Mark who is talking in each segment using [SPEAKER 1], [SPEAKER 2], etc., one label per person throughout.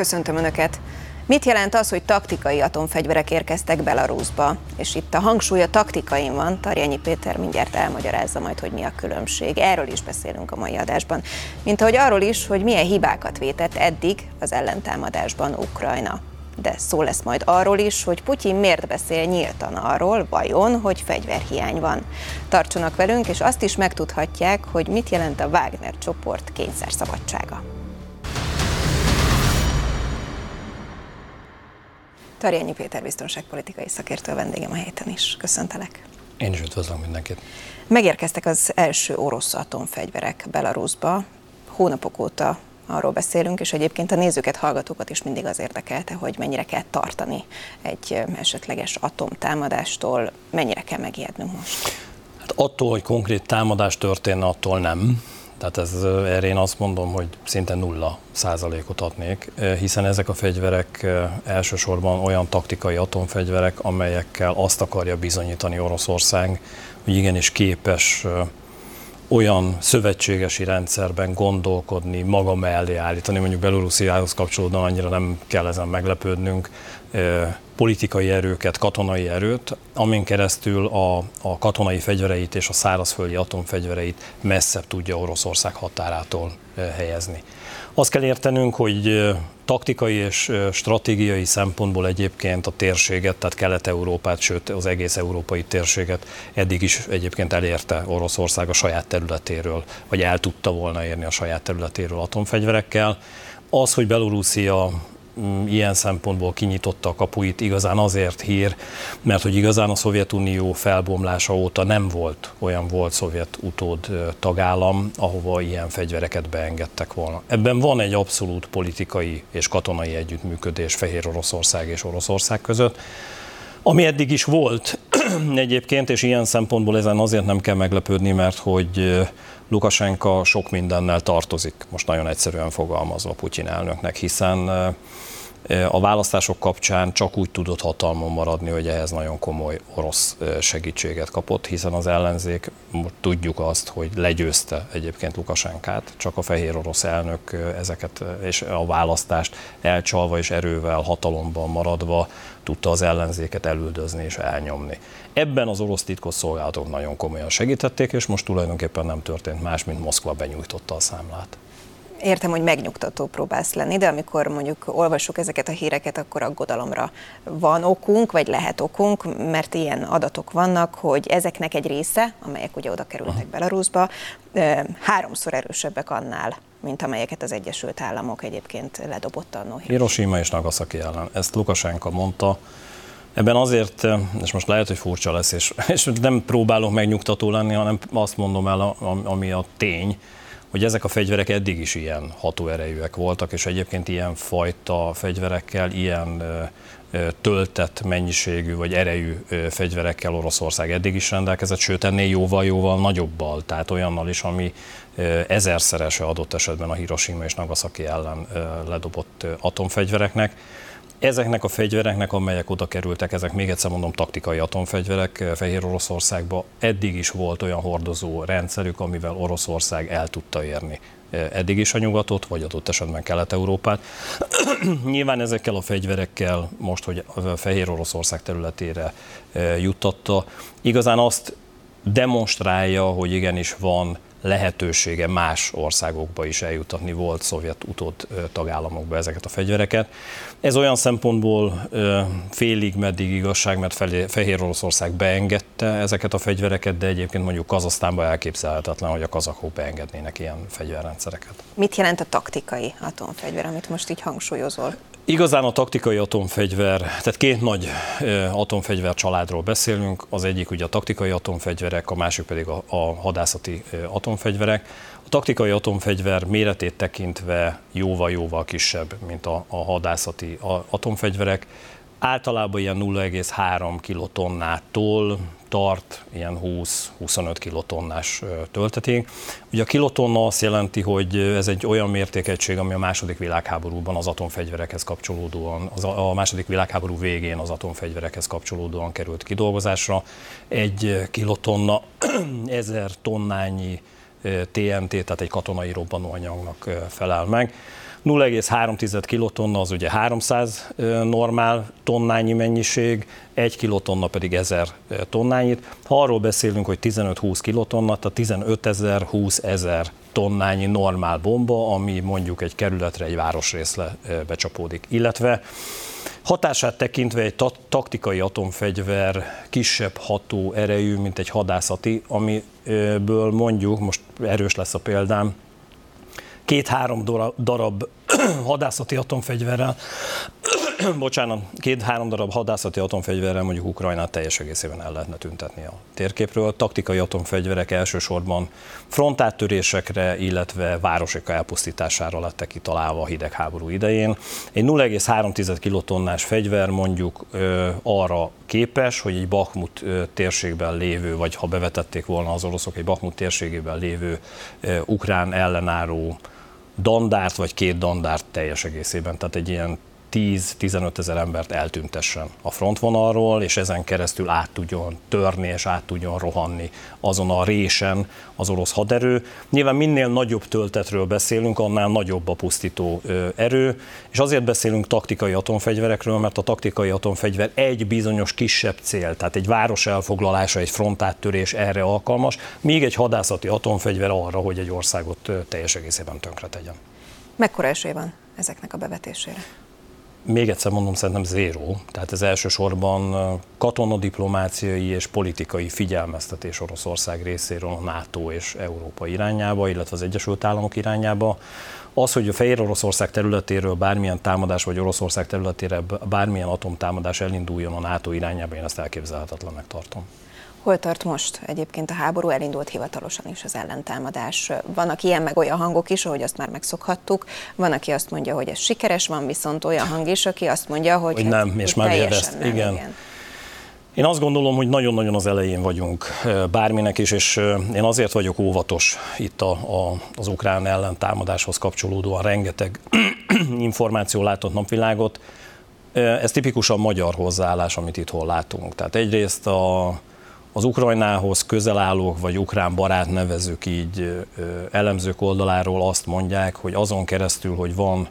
[SPEAKER 1] Köszöntöm Önöket! Mit jelent az, hogy taktikai atomfegyverek érkeztek Belarusba? És itt a hangsúly a taktikain van, Tarjányi Péter mindjárt elmagyarázza majd, hogy mi a különbség. Erről is beszélünk a mai adásban. Mint ahogy arról is, hogy milyen hibákat vétett eddig az ellentámadásban Ukrajna. De szó lesz majd arról is, hogy Putyin miért beszél nyíltan arról, vajon, hogy fegyverhiány van. Tartsanak velünk, és azt is megtudhatják, hogy mit jelent a Wagner csoport kényszerszabadsága. Tarjányi Péter biztonságpolitikai szakértő a vendégem a héten is. Köszöntelek.
[SPEAKER 2] Én is üdvözlöm mindenkit.
[SPEAKER 1] Megérkeztek az első orosz atomfegyverek Belarusba. Hónapok óta arról beszélünk, és egyébként a nézőket, hallgatókat is mindig az érdekelte, hogy mennyire kell tartani egy esetleges atomtámadástól, mennyire kell megijednünk most.
[SPEAKER 2] Hát attól, hogy konkrét támadás történne, attól nem. Tehát ez, erre én azt mondom, hogy szinte nulla százalékot adnék, hiszen ezek a fegyverek elsősorban olyan taktikai atomfegyverek, amelyekkel azt akarja bizonyítani Oroszország, hogy igenis képes olyan szövetségesi rendszerben gondolkodni, maga mellé állítani, mondjuk Belorussziához kapcsolódóan annyira nem kell ezen meglepődnünk, politikai erőket, katonai erőt, amin keresztül a, a katonai fegyvereit és a szárazföldi atomfegyvereit messzebb tudja Oroszország határától helyezni. Azt kell értenünk, hogy taktikai és stratégiai szempontból egyébként a térséget, tehát Kelet-Európát, sőt az egész európai térséget eddig is egyébként elérte Oroszország a saját területéről, vagy el tudta volna érni a saját területéről atomfegyverekkel. Az, hogy Belorusszia ilyen szempontból kinyitotta a kapuit igazán azért hír, mert hogy igazán a Szovjetunió felbomlása óta nem volt olyan volt szovjet utód tagállam, ahova ilyen fegyvereket beengedtek volna. Ebben van egy abszolút politikai és katonai együttműködés Fehér Oroszország és Oroszország között, ami eddig is volt egyébként, és ilyen szempontból ezen azért nem kell meglepődni, mert hogy Lukasenka sok mindennel tartozik, most nagyon egyszerűen fogalmazva Putyin elnöknek, hiszen a választások kapcsán csak úgy tudott hatalmon maradni, hogy ehhez nagyon komoly orosz segítséget kapott, hiszen az ellenzék, tudjuk azt, hogy legyőzte egyébként Lukasenkát, csak a fehér orosz elnök ezeket és a választást elcsalva és erővel hatalomban maradva tudta az ellenzéket elüldözni és elnyomni. Ebben az orosz titkosszolgálatok nagyon komolyan segítették, és most tulajdonképpen nem történt más, mint Moszkva benyújtotta a számlát
[SPEAKER 1] értem, hogy megnyugtató próbálsz lenni, de amikor mondjuk olvassuk ezeket a híreket, akkor aggodalomra van okunk, vagy lehet okunk, mert ilyen adatok vannak, hogy ezeknek egy része, amelyek ugye oda kerültek Belarusba, háromszor erősebbek annál, mint amelyeket az Egyesült Államok egyébként ledobott annó.
[SPEAKER 2] Hiroshima és Nagasaki ellen. Ezt Lukasenka mondta, Ebben azért, és most lehet, hogy furcsa lesz, és, és nem próbálok megnyugtató lenni, hanem azt mondom el, ami a tény, hogy ezek a fegyverek eddig is ilyen hatóerejűek voltak, és egyébként ilyen fajta fegyverekkel, ilyen töltett mennyiségű vagy erejű fegyverekkel Oroszország eddig is rendelkezett, sőt ennél jóval-jóval nagyobbal, tehát olyannal is, ami ezerszerese adott esetben a Hiroshima és Nagasaki ellen ledobott atomfegyvereknek. Ezeknek a fegyvereknek, amelyek oda kerültek, ezek még egyszer mondom taktikai atomfegyverek eh, Fehér Oroszországba, eddig is volt olyan hordozó rendszerük, amivel Oroszország el tudta érni eh, eddig is a nyugatot, vagy adott esetben Kelet-Európát. Nyilván ezekkel a fegyverekkel most, hogy Fehér Oroszország területére eh, juttatta, igazán azt demonstrálja, hogy igenis van lehetősége más országokba is eljutatni volt szovjet utód tagállamokba ezeket a fegyvereket. Ez olyan szempontból félig meddig igazság, mert Fehér Oroszország beengedte ezeket a fegyvereket, de egyébként mondjuk Kazasztánban elképzelhetetlen, hogy a kazakok beengednének ilyen fegyverrendszereket.
[SPEAKER 1] Mit jelent a taktikai atomfegyver, amit most így hangsúlyozol?
[SPEAKER 2] Igazán a taktikai atomfegyver, tehát két nagy atomfegyver családról beszélünk, az egyik ugye a taktikai atomfegyverek, a másik pedig a, a hadászati atomfegyverek. A taktikai atomfegyver méretét tekintve jóval-jóval kisebb, mint a, a hadászati atomfegyverek. Általában ilyen 0,3 kilotonnától tart ilyen 20-25 kilotonnás tölteték. Ugye a kilotonna azt jelenti, hogy ez egy olyan mértékegység, ami a második világháborúban az atomfegyverekhez kapcsolódóan, az a második világháború végén az atomfegyverekhez kapcsolódóan került kidolgozásra. Egy kilotonna ezer tonnányi TNT, tehát egy katonai robbanóanyagnak felel meg. 0,3 kilotonna az ugye 300 normál tonnányi mennyiség, 1 kilotonna pedig 1000 tonnányit. Ha arról beszélünk, hogy 15-20 kilotonna, tehát 15 ezer, 20 ezer tonnányi normál bomba, ami mondjuk egy kerületre, egy városrészre becsapódik. Illetve Hatását tekintve egy ta- taktikai atomfegyver kisebb ható erejű, mint egy hadászati, amiből mondjuk, most erős lesz a példám, két-három darab hadászati atomfegyverrel bocsánat, két-három darab hadászati atomfegyverrel mondjuk Ukrajnát teljes egészében el lehetne tüntetni a térképről. Taktikai atomfegyverek elsősorban frontáttörésekre, illetve városok elpusztítására lettek kitalálva a hidegháború idején. Egy 0,3 kilotonnás fegyver mondjuk ö, arra képes, hogy egy Bakhmut térségben lévő, vagy ha bevetették volna az oroszok egy Bakhmut térségében lévő ö, ukrán ellenálló dandárt, vagy két dandárt teljes egészében. Tehát egy ilyen 10-15 ezer embert eltüntessen a frontvonalról, és ezen keresztül át tudjon törni és át tudjon rohanni azon a résen az orosz haderő. Nyilván minél nagyobb töltetről beszélünk, annál nagyobb a pusztító erő, és azért beszélünk taktikai atomfegyverekről, mert a taktikai atomfegyver egy bizonyos kisebb cél, tehát egy város elfoglalása, egy frontáttörés erre alkalmas, míg egy hadászati atomfegyver arra, hogy egy országot teljes egészében tönkre tegyen.
[SPEAKER 1] Mekkora esély van ezeknek a bevetésére?
[SPEAKER 2] Még egyszer mondom, szerintem zéró. Tehát ez elsősorban katonadiplomáciai és politikai figyelmeztetés Oroszország részéről a NATO és Európa irányába, illetve az Egyesült Államok irányába. Az, hogy a Fehér Oroszország területéről bármilyen támadás, vagy Oroszország területére bármilyen atomtámadás elinduljon a NATO irányába, én ezt elképzelhetetlennek tartom.
[SPEAKER 1] Hol tart most egyébként a háború? Elindult hivatalosan is az ellentámadás. Vannak ilyen meg olyan hangok is, ahogy azt már megszokhattuk. Van, aki azt mondja, hogy ez sikeres, van viszont olyan hang is, aki azt mondja, hogy,
[SPEAKER 2] hogy nem, és már
[SPEAKER 1] ezt. Nem,
[SPEAKER 2] igen. igen. Én azt gondolom, hogy nagyon-nagyon az elején vagyunk bárminek is, és én azért vagyok óvatos itt a, a, az ukrán ellentámadáshoz kapcsolódóan rengeteg információ látott napvilágot. Ez tipikusan magyar hozzáállás, amit itt hol látunk. Tehát egyrészt a, az Ukrajnához közel állók, vagy ukrán barát nevezők így elemzők oldaláról azt mondják, hogy azon keresztül, hogy van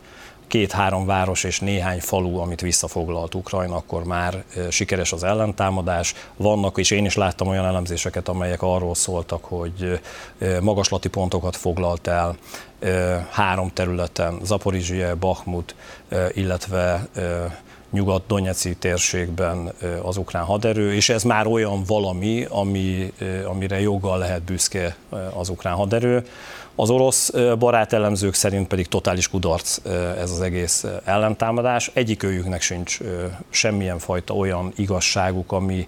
[SPEAKER 2] két-három város és néhány falu, amit visszafoglalt Ukrajna, akkor már sikeres az ellentámadás. Vannak, és én is láttam olyan elemzéseket, amelyek arról szóltak, hogy magaslati pontokat foglalt el három területen, Zaporizsie, Bakhmut, illetve nyugat-donetszki térségben az ukrán haderő, és ez már olyan valami, ami, amire joggal lehet büszke az ukrán haderő. Az orosz barátelemzők szerint pedig totális kudarc ez az egész ellentámadás. Egyik őjüknek sincs semmilyen fajta olyan igazságuk, ami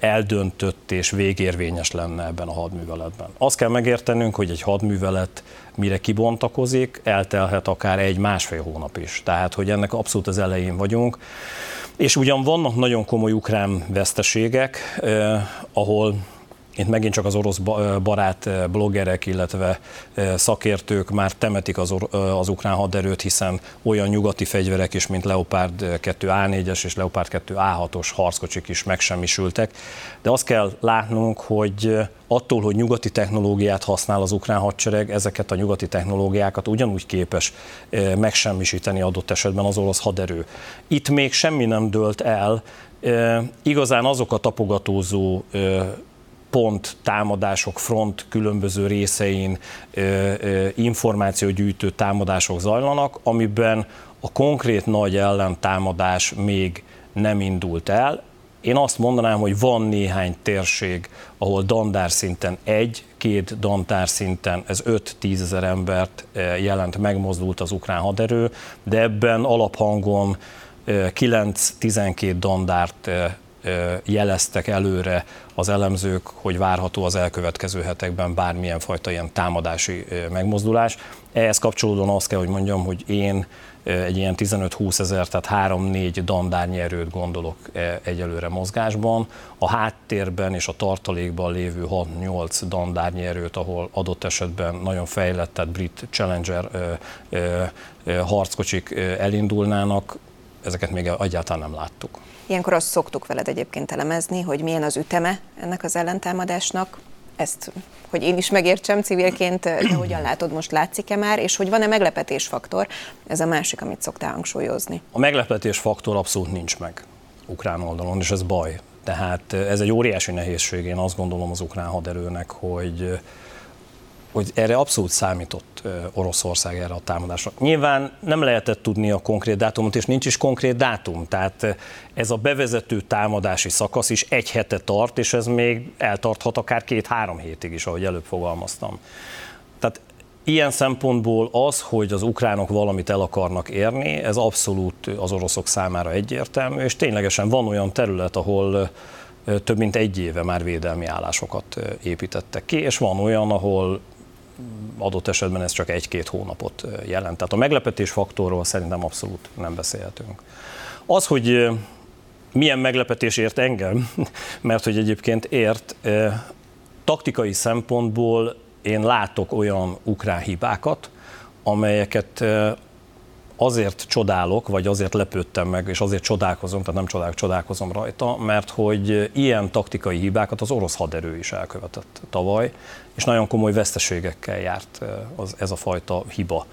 [SPEAKER 2] eldöntött és végérvényes lenne ebben a hadműveletben. Azt kell megértenünk, hogy egy hadművelet mire kibontakozik, eltelhet akár egy-másfél hónap is. Tehát, hogy ennek abszolút az elején vagyunk. És ugyan vannak nagyon komoly ukrán veszteségek, eh, ahol itt megint csak az orosz barát bloggerek, illetve szakértők már temetik az, az ukrán haderőt, hiszen olyan nyugati fegyverek is, mint Leopard 2 A4-es és Leopard 2 A6-os harckocsik is megsemmisültek. De azt kell látnunk, hogy attól, hogy nyugati technológiát használ az ukrán hadsereg, ezeket a nyugati technológiákat ugyanúgy képes megsemmisíteni adott esetben az orosz haderő. Itt még semmi nem dőlt el, igazán azok a tapogatózó pont támadások front különböző részein információgyűjtő támadások zajlanak, amiben a konkrét nagy ellentámadás még nem indult el. Én azt mondanám, hogy van néhány térség, ahol dandár szinten egy, két dandár szinten, ez 5-10 ezer embert jelent, megmozdult az ukrán haderő, de ebben alaphangon 9-12 dandárt jeleztek előre az elemzők, hogy várható az elkövetkező hetekben bármilyen fajta ilyen támadási megmozdulás. Ehhez kapcsolódóan azt kell, hogy mondjam, hogy én egy ilyen 15-20 ezer, tehát 3-4 dandárnyi erőt gondolok egyelőre mozgásban. A háttérben és a tartalékban lévő 6-8 dandárnyi erőt, ahol adott esetben nagyon fejlett, tehát brit Challenger harckocsik elindulnának, ezeket még egyáltalán nem láttuk.
[SPEAKER 1] Ilyenkor azt szoktuk veled egyébként elemezni, hogy milyen az üteme ennek az ellentámadásnak, ezt hogy én is megértsem civilként, de hogyan látod, most látszik-e már, és hogy van-e meglepetésfaktor? Ez a másik, amit szoktál hangsúlyozni.
[SPEAKER 2] A meglepetésfaktor abszolút nincs meg ukrán oldalon, és ez baj. Tehát ez egy óriási nehézség, én azt gondolom az ukrán haderőnek, hogy hogy erre abszolút számított Oroszország erre a támadásra. Nyilván nem lehetett tudni a konkrét dátumot, és nincs is konkrét dátum. Tehát ez a bevezető támadási szakasz is egy hete tart, és ez még eltarthat akár két-három hétig is, ahogy előbb fogalmaztam. Tehát ilyen szempontból az, hogy az ukránok valamit el akarnak érni, ez abszolút az oroszok számára egyértelmű, és ténylegesen van olyan terület, ahol több mint egy éve már védelmi állásokat építettek ki, és van olyan, ahol adott esetben ez csak egy-két hónapot jelent. Tehát a meglepetés faktorról szerintem abszolút nem beszélhetünk. Az, hogy milyen meglepetés ért engem, mert hogy egyébként ért, taktikai szempontból én látok olyan ukrán hibákat, amelyeket azért csodálok, vagy azért lepődtem meg, és azért csodálkozom, tehát nem csodálok, csodálkozom rajta, mert hogy ilyen taktikai hibákat az orosz haderő is elkövetett tavaly, és nagyon komoly veszteségekkel járt az, ez a fajta hiba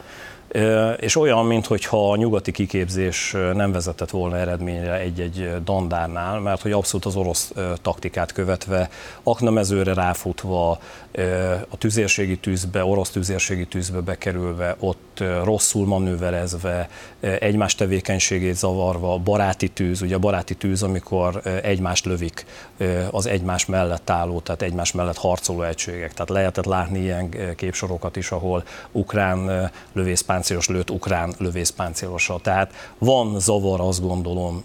[SPEAKER 2] és olyan, mintha a nyugati kiképzés nem vezetett volna eredményre egy-egy dandárnál, mert hogy abszolút az orosz taktikát követve, aknamezőre ráfutva, a tüzérségi tűzbe, orosz tüzérségi tűzbe bekerülve, ott rosszul manőverezve, egymás tevékenységét zavarva, baráti tűz, ugye a baráti tűz, amikor egymást lövik az egymás mellett álló, tehát egymás mellett harcoló egységek. Tehát lehetett látni ilyen képsorokat is, ahol ukrán lövészpáncélos lőtt ukrán lövészpáncélosa. Tehát van zavar, azt gondolom,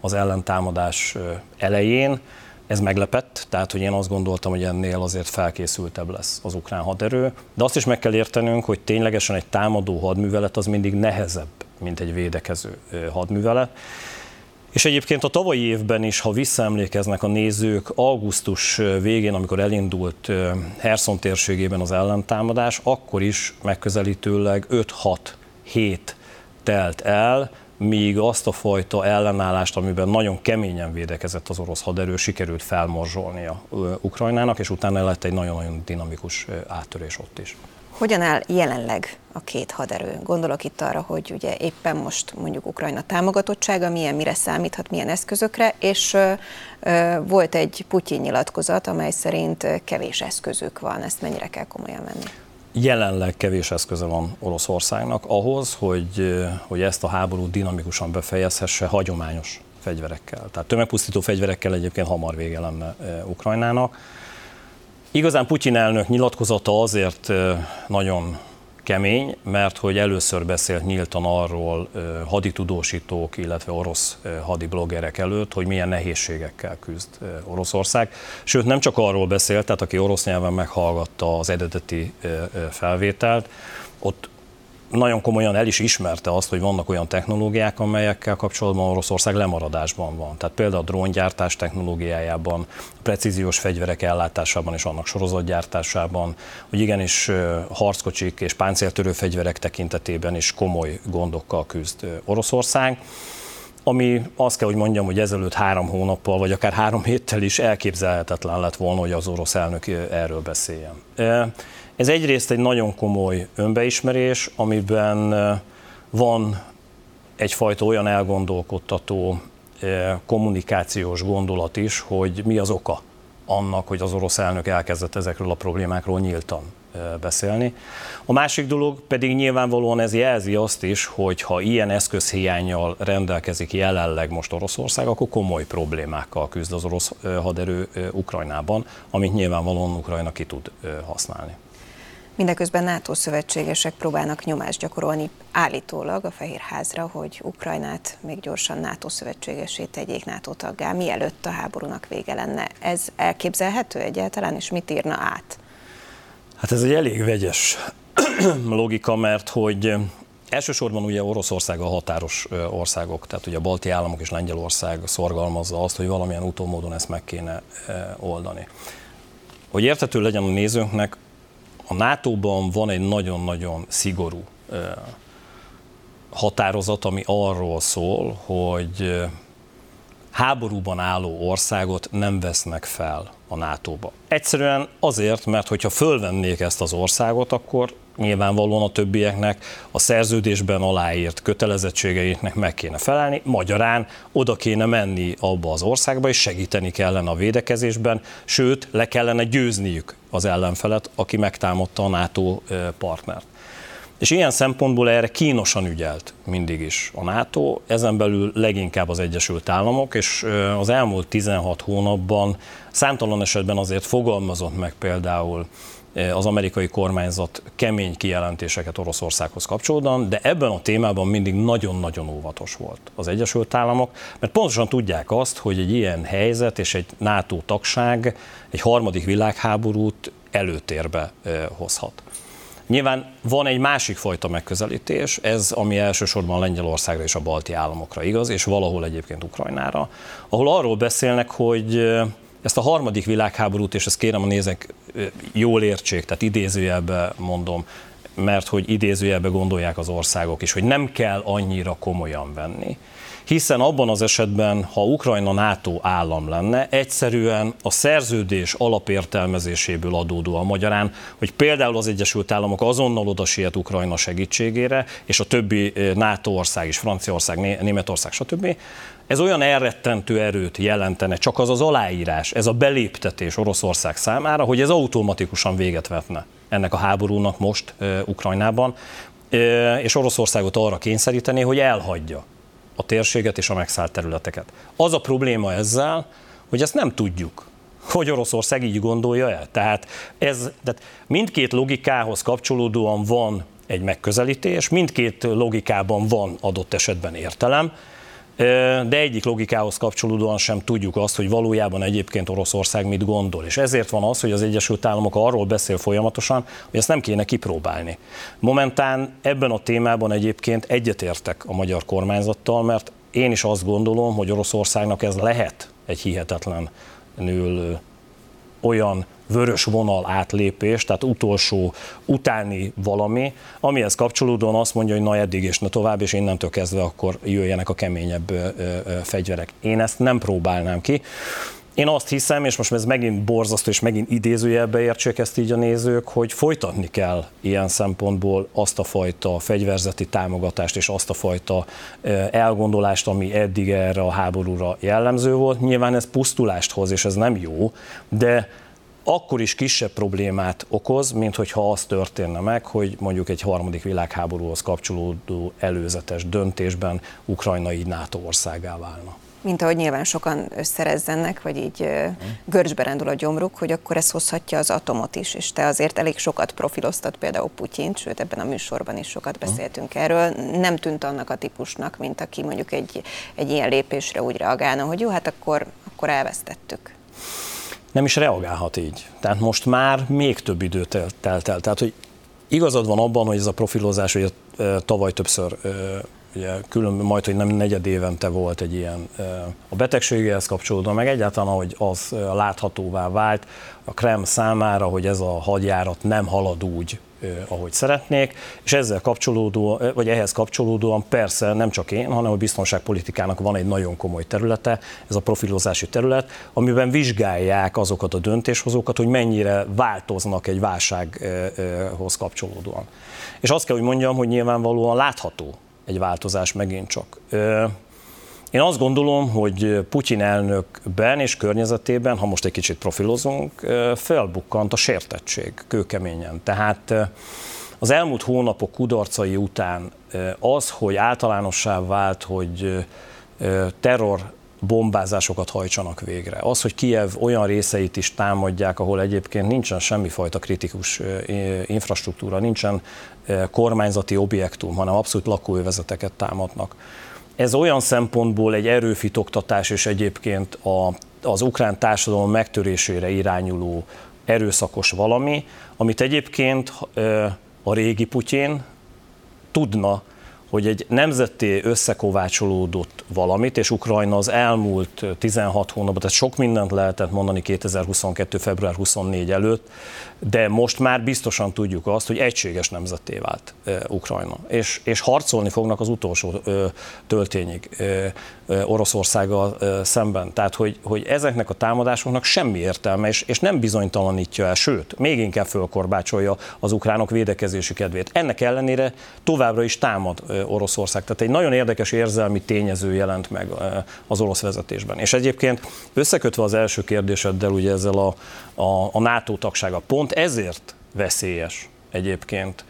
[SPEAKER 2] az ellentámadás elején, ez meglepett, tehát hogy én azt gondoltam, hogy ennél azért felkészültebb lesz az ukrán haderő, de azt is meg kell értenünk, hogy ténylegesen egy támadó hadművelet az mindig nehezebb, mint egy védekező hadművelet. És egyébként a tavalyi évben is, ha visszaemlékeznek a nézők, augusztus végén, amikor elindult Herson térségében az ellentámadás, akkor is megközelítőleg 5-6 hét telt el, míg azt a fajta ellenállást, amiben nagyon keményen védekezett az orosz haderő, sikerült felmorzsolnia Ukrajnának, és utána lett egy nagyon-nagyon dinamikus áttörés ott is.
[SPEAKER 1] Hogyan áll jelenleg a két haderő? Gondolok itt arra, hogy ugye éppen most mondjuk Ukrajna támogatottsága milyen, mire számíthat, milyen eszközökre, és ö, ö, volt egy Putyin nyilatkozat, amely szerint kevés eszközük van. Ezt mennyire kell komolyan venni?
[SPEAKER 2] jelenleg kevés eszköze van Oroszországnak ahhoz, hogy, hogy ezt a háborút dinamikusan befejezhesse hagyományos fegyverekkel. Tehát tömegpusztító fegyverekkel egyébként hamar vége lenne Ukrajnának. Igazán Putyin elnök nyilatkozata azért nagyon kemény, mert hogy először beszélt nyíltan arról haditudósítók, illetve orosz hadibloggerek előtt, hogy milyen nehézségekkel küzd Oroszország. Sőt, nem csak arról beszélt, tehát aki orosz nyelven meghallgatta az eredeti felvételt, ott nagyon komolyan el is ismerte azt, hogy vannak olyan technológiák, amelyekkel kapcsolatban Oroszország lemaradásban van. Tehát például a dróngyártás technológiájában, a precíziós fegyverek ellátásában és annak sorozatgyártásában, hogy igenis harckocsik és páncéltörő fegyverek tekintetében is komoly gondokkal küzd Oroszország ami azt kell, hogy mondjam, hogy ezelőtt három hónappal, vagy akár három héttel is elképzelhetetlen lett volna, hogy az orosz elnök erről beszéljen. Ez egyrészt egy nagyon komoly önbeismerés, amiben van egyfajta olyan elgondolkodtató kommunikációs gondolat is, hogy mi az oka annak, hogy az orosz elnök elkezdett ezekről a problémákról nyíltan beszélni. A másik dolog pedig nyilvánvalóan ez jelzi azt is, hogy ha ilyen eszközhiányjal rendelkezik jelenleg most Oroszország, akkor komoly problémákkal küzd az orosz haderő Ukrajnában, amit nyilvánvalóan Ukrajna ki tud használni.
[SPEAKER 1] Mindeközben NATO szövetségesek próbálnak nyomást gyakorolni állítólag a Fehérházra, hogy Ukrajnát még gyorsan NATO szövetségesé tegyék NATO taggá, mielőtt a háborúnak vége lenne. Ez elképzelhető egyáltalán, és mit írna át?
[SPEAKER 2] Hát ez egy elég vegyes logika, mert hogy Elsősorban ugye Oroszország a határos országok, tehát ugye a balti államok és Lengyelország szorgalmazza azt, hogy valamilyen utómódon ezt meg kéne oldani. Hogy értető legyen a nézőnknek, a NATO-ban van egy nagyon-nagyon szigorú határozat, ami arról szól, hogy háborúban álló országot nem vesznek fel a NATO-ba. Egyszerűen azért, mert hogyha fölvennék ezt az országot, akkor nyilvánvalóan a többieknek a szerződésben aláírt kötelezettségeiknek meg kéne felelni, magyarán oda kéne menni abba az országba, és segíteni kellene a védekezésben, sőt, le kellene győzniük az ellenfelet, aki megtámadta a NATO partnert. És ilyen szempontból erre kínosan ügyelt mindig is a NATO, ezen belül leginkább az Egyesült Államok, és az elmúlt 16 hónapban számtalan esetben azért fogalmazott meg például az amerikai kormányzat kemény kijelentéseket Oroszországhoz kapcsolódóan, de ebben a témában mindig nagyon-nagyon óvatos volt az Egyesült Államok, mert pontosan tudják azt, hogy egy ilyen helyzet és egy NATO tagság egy harmadik világháborút előtérbe hozhat. Nyilván van egy másik fajta megközelítés, ez ami elsősorban Lengyelországra és a balti államokra igaz, és valahol egyébként Ukrajnára, ahol arról beszélnek, hogy ezt a harmadik világháborút, és ezt kérem a nézek jól értsék, tehát idézőjelbe mondom, mert hogy idézőjelbe gondolják az országok is, hogy nem kell annyira komolyan venni hiszen abban az esetben, ha Ukrajna NATO állam lenne, egyszerűen a szerződés alapértelmezéséből adódóan magyarán, hogy például az Egyesült Államok azonnal oda siet Ukrajna segítségére, és a többi NATO ország is, Franciaország, Németország, stb., ez olyan elrettentő erőt jelentene, csak az az aláírás, ez a beléptetés Oroszország számára, hogy ez automatikusan véget vetne ennek a háborúnak most e, Ukrajnában, e, és Oroszországot arra kényszeríteni, hogy elhagyja a térséget és a megszállt területeket. Az a probléma ezzel, hogy ezt nem tudjuk, hogy Oroszország így gondolja el. Tehát, ez, tehát mindkét logikához kapcsolódóan van egy megközelítés, mindkét logikában van adott esetben értelem, de egyik logikához kapcsolódóan sem tudjuk azt, hogy valójában egyébként Oroszország mit gondol. És ezért van az, hogy az Egyesült Államok arról beszél folyamatosan, hogy ezt nem kéne kipróbálni. Momentán ebben a témában egyébként egyetértek a magyar kormányzattal, mert én is azt gondolom, hogy Oroszországnak ez lehet egy hihetetlenül olyan vörös vonal átlépés, tehát utolsó utáni valami, amihez kapcsolódóan azt mondja, hogy na eddig és na tovább, és innentől kezdve akkor jöjjenek a keményebb fegyverek. Én ezt nem próbálnám ki. Én azt hiszem, és most ez megint borzasztó, és megint idézőjelbe értsék ezt így a nézők, hogy folytatni kell ilyen szempontból azt a fajta fegyverzeti támogatást és azt a fajta elgondolást, ami eddig erre a háborúra jellemző volt. Nyilván ez pusztulást hoz, és ez nem jó, de akkor is kisebb problémát okoz, mint hogyha az történne meg, hogy mondjuk egy harmadik világháborúhoz kapcsolódó előzetes döntésben Ukrajna így NATO országá válna.
[SPEAKER 1] Mint ahogy nyilván sokan összerezzennek, vagy így görcsbe rendül a gyomruk, hogy akkor ez hozhatja az atomot is, és te azért elég sokat profiloztat például Putyint, sőt ebben a műsorban is sokat beszéltünk erről, nem tűnt annak a típusnak, mint aki mondjuk egy, egy ilyen lépésre úgy reagálna, hogy jó, hát akkor, akkor elvesztettük
[SPEAKER 2] nem is reagálhat így. Tehát most már még több idő telt el. Tehát, hogy igazad van abban, hogy ez a profilozás, hogy tavaly többször ugye külön, majd, hogy nem negyed évente volt egy ilyen a betegségéhez kapcsolódva, meg egyáltalán, ahogy az láthatóvá vált a Krem számára, hogy ez a hadjárat nem halad úgy, ahogy szeretnék, és ezzel kapcsolódó, vagy ehhez kapcsolódóan persze nem csak én, hanem a biztonságpolitikának van egy nagyon komoly területe, ez a profilozási terület, amiben vizsgálják azokat a döntéshozókat, hogy mennyire változnak egy válsághoz kapcsolódóan. És azt kell, hogy mondjam, hogy nyilvánvalóan látható egy változás megint csak. Én azt gondolom, hogy Putyin elnökben és környezetében, ha most egy kicsit profilozunk, felbukkant a sértettség kőkeményen. Tehát az elmúlt hónapok kudarcai után az, hogy általánossá vált, hogy terror bombázásokat hajtsanak végre. Az, hogy Kiev olyan részeit is támadják, ahol egyébként nincsen semmifajta kritikus infrastruktúra, nincsen kormányzati objektum, hanem abszolút lakóövezeteket támadnak ez olyan szempontból egy erőfitoktatás és egyébként a, az ukrán társadalom megtörésére irányuló erőszakos valami, amit egyébként a régi Putyin tudna hogy egy nemzeti összekovácsolódott valamit, és Ukrajna az elmúlt 16 hónapban, tehát sok mindent lehetett mondani 2022. február 24 előtt, de most már biztosan tudjuk azt, hogy egységes nemzetté vált Ukrajna, és, és harcolni fognak az utolsó töltényig Oroszországgal szemben. Tehát, hogy, hogy ezeknek a támadásoknak semmi értelme, és, és nem bizonytalanítja el, sőt, még inkább fölkorbácsolja az ukránok védekezési kedvét. Ennek ellenére továbbra is támad Oroszország. Tehát egy nagyon érdekes érzelmi tényező jelent meg az orosz vezetésben. És egyébként összekötve az első kérdéseddel, ugye ezzel a, a, a NATO tagsága, pont ezért veszélyes egyébként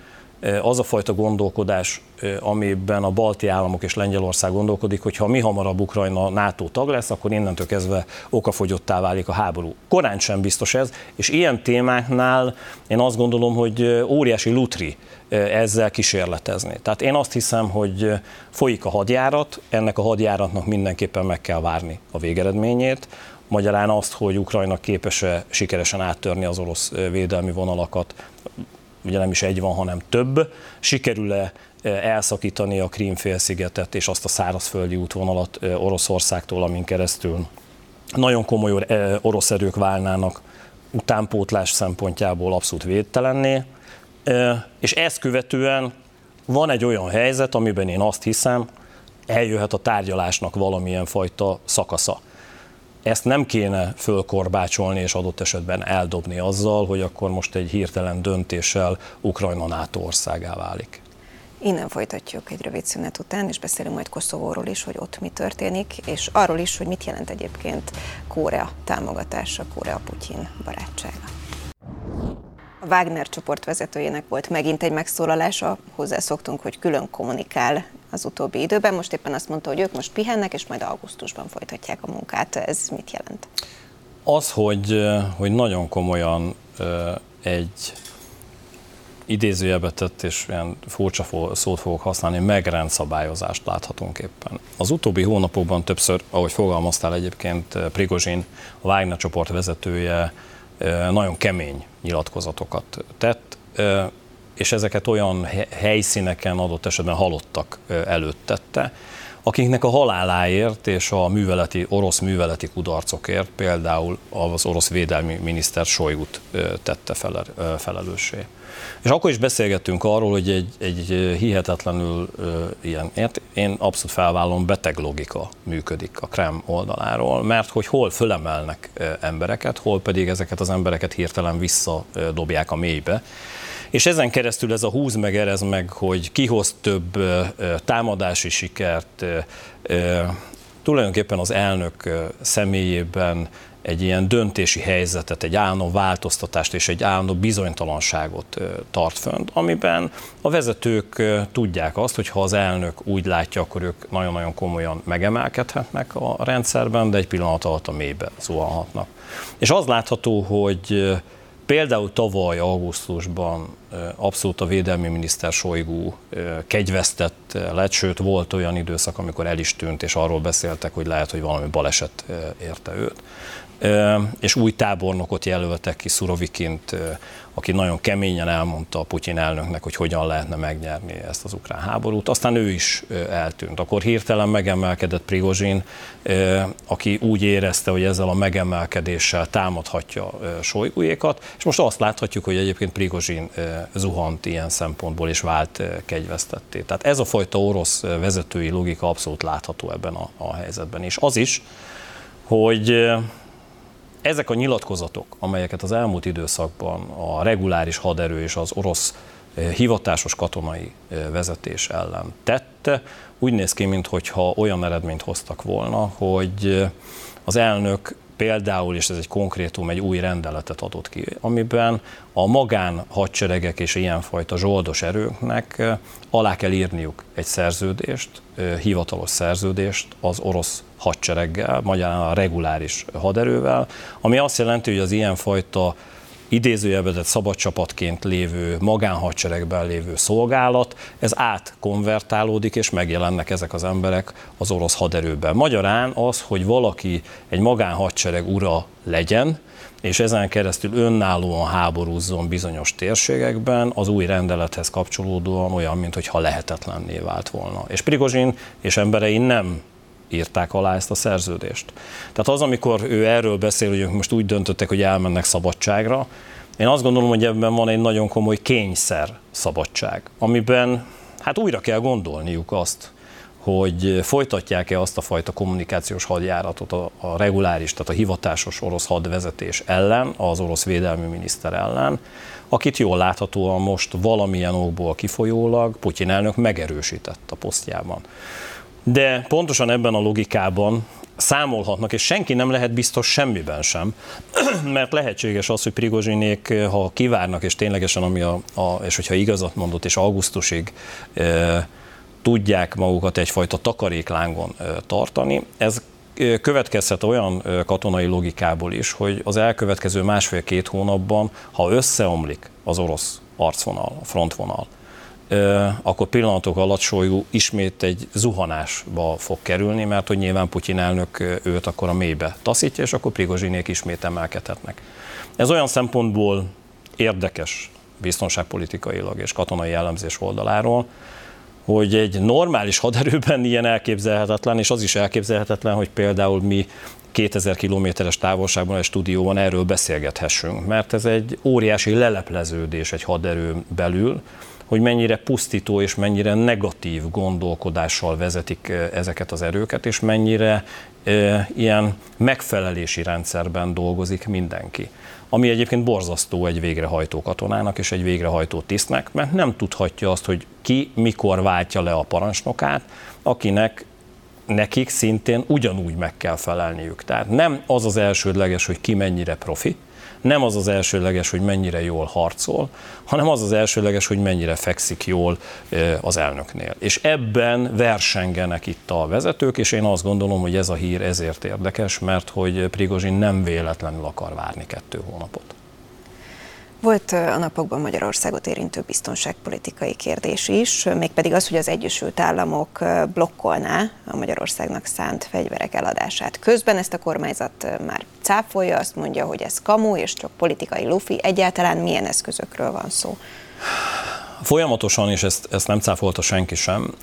[SPEAKER 2] az a fajta gondolkodás, amiben a balti államok és Lengyelország gondolkodik, hogy ha mi hamarabb Ukrajna NATO tag lesz, akkor innentől kezdve okafogyottá válik a háború. Korán sem biztos ez, és ilyen témáknál én azt gondolom, hogy óriási lutri ezzel kísérletezni. Tehát én azt hiszem, hogy folyik a hadjárat, ennek a hadjáratnak mindenképpen meg kell várni a végeredményét, magyarán azt, hogy Ukrajna képes-e sikeresen áttörni az orosz védelmi vonalakat, ugye nem is egy van, hanem több, sikerül-e elszakítani a Krímfélszigetet és azt a szárazföldi útvonalat Oroszországtól, amin keresztül? Nagyon komoly orosz erők válnának utánpótlás szempontjából abszolút védtelenné, és ezt követően van egy olyan helyzet, amiben én azt hiszem, eljöhet a tárgyalásnak valamilyen fajta szakasza. Ezt nem kéne fölkorbácsolni és adott esetben eldobni azzal, hogy akkor most egy hirtelen döntéssel Ukrajna NATO országá válik.
[SPEAKER 1] Innen folytatjuk egy rövid szünet után, és beszélünk majd Koszovóról is, hogy ott mi történik, és arról is, hogy mit jelent egyébként Korea támogatása, Korea-Putyin barátsága. A Wagner csoport vezetőjének volt megint egy megszólalása, hozzászoktunk, hogy külön kommunikál az utóbbi időben. Most éppen azt mondta, hogy ők most pihennek, és majd augusztusban folytatják a munkát. Ez mit jelent?
[SPEAKER 2] Az, hogy, hogy nagyon komolyan egy idézőjelbe tett, és ilyen furcsa szót fogok használni, megrendszabályozást láthatunk éppen. Az utóbbi hónapokban többször, ahogy fogalmaztál egyébként, Prigozsin, a Wagner csoport vezetője nagyon kemény nyilatkozatokat tett, és ezeket olyan helyszíneken adott esetben halottak előtt tette, akiknek a haláláért és a műveleti, orosz műveleti kudarcokért például az orosz védelmi miniszter Sojgut tette felelőssé. És akkor is beszélgettünk arról, hogy egy, egy hihetetlenül ilyen, én abszolút felvállom, beteg logika működik a Krem oldaláról, mert hogy hol fölemelnek embereket, hol pedig ezeket az embereket hirtelen visszadobják a mélybe, és ezen keresztül ez a húz meg, erez meg, hogy kihoz több támadási sikert, tulajdonképpen az elnök személyében egy ilyen döntési helyzetet, egy állandó változtatást és egy állandó bizonytalanságot tart fönt, amiben a vezetők tudják azt, hogy ha az elnök úgy látja, akkor ők nagyon-nagyon komolyan megemelkedhetnek a rendszerben, de egy pillanat alatt a mélybe zuhanhatnak. És az látható, hogy Például tavaly augusztusban abszolút a védelmi miniszter Sojgú kegyvesztett lett, sőt volt olyan időszak, amikor el is tűnt, és arról beszéltek, hogy lehet, hogy valami baleset érte őt és új tábornokot jelöltek ki Szurovikint, aki nagyon keményen elmondta a Putyin elnöknek, hogy hogyan lehetne megnyerni ezt az ukrán háborút. Aztán ő is eltűnt. Akkor hirtelen megemelkedett Prigozsin, aki úgy érezte, hogy ezzel a megemelkedéssel támadhatja Sojgujékat, és most azt láthatjuk, hogy egyébként Prigozsin zuhant ilyen szempontból, és vált kegyvesztetté. Tehát ez a fajta orosz vezetői logika abszolút látható ebben a, a helyzetben. És az is, hogy ezek a nyilatkozatok, amelyeket az elmúlt időszakban a reguláris haderő és az orosz eh, hivatásos katonai eh, vezetés ellen tette, úgy néz ki, mintha olyan eredményt hoztak volna, hogy eh, az elnök például, és ez egy konkrétum, egy új rendeletet adott ki, amiben a magán hadseregek és ilyenfajta zsoldos erőknek alá kell írniuk egy szerződést, hivatalos szerződést az orosz hadsereggel, magyarán a reguláris haderővel, ami azt jelenti, hogy az ilyenfajta idézőjelvedett szabadcsapatként lévő, magánhadseregben lévő szolgálat, ez átkonvertálódik, és megjelennek ezek az emberek az orosz haderőben. Magyarán az, hogy valaki egy magánhadsereg ura legyen, és ezen keresztül önállóan háborúzzon bizonyos térségekben, az új rendelethez kapcsolódóan olyan, mintha lehetetlenné vált volna. És Prigozsin és emberei nem írták alá ezt a szerződést. Tehát az, amikor ő erről beszél, hogy ők most úgy döntöttek, hogy elmennek szabadságra, én azt gondolom, hogy ebben van egy nagyon komoly kényszer szabadság, amiben hát újra kell gondolniuk azt, hogy folytatják-e azt a fajta kommunikációs hadjáratot a, a reguláris, tehát a hivatásos orosz hadvezetés ellen, az orosz védelmi miniszter ellen, akit jól láthatóan most valamilyen okból kifolyólag Putyin elnök megerősített a posztjában. De pontosan ebben a logikában számolhatnak, és senki nem lehet biztos semmiben sem, mert lehetséges az, hogy Prigozsinék, ha kivárnak, és ténylegesen, ami a, a és hogyha igazat mondott, és augusztusig e, tudják magukat egyfajta takaréklángon e, tartani, ez következhet olyan katonai logikából is, hogy az elkövetkező másfél-két hónapban, ha összeomlik az orosz arcvonal, a frontvonal, akkor pillanatok alatt Sojgu ismét egy zuhanásba fog kerülni, mert hogy nyilván Putyin elnök őt akkor a mélybe taszítja, és akkor Prigozsinék ismét emelkedhetnek. Ez olyan szempontból érdekes biztonságpolitikailag és katonai jellemzés oldaláról, hogy egy normális haderőben ilyen elképzelhetetlen, és az is elképzelhetetlen, hogy például mi 2000 kilométeres távolságban egy stúdióban erről beszélgethessünk, mert ez egy óriási lelepleződés egy haderő belül, hogy mennyire pusztító és mennyire negatív gondolkodással vezetik ezeket az erőket, és mennyire ilyen megfelelési rendszerben dolgozik mindenki. Ami egyébként borzasztó egy végrehajtó katonának és egy végrehajtó tisztnek, mert nem tudhatja azt, hogy ki mikor váltja le a parancsnokát, akinek nekik szintén ugyanúgy meg kell felelniük. Tehát nem az az elsődleges, hogy ki mennyire profi, nem az az elsőleges, hogy mennyire jól harcol, hanem az az elsőleges, hogy mennyire fekszik jól az elnöknél. És ebben versengenek itt a vezetők, és én azt gondolom, hogy ez a hír ezért érdekes, mert hogy Prigozsin nem véletlenül akar várni kettő hónapot.
[SPEAKER 1] Volt a napokban Magyarországot érintő biztonságpolitikai kérdés is, mégpedig az, hogy az Egyesült Államok blokkolná a Magyarországnak szánt fegyverek eladását. Közben ezt a kormányzat már cáfolja, azt mondja, hogy ez kamu és csak politikai lufi. Egyáltalán milyen eszközökről van szó?
[SPEAKER 2] Folyamatosan, és ezt, ezt nem cáfolta senki sem,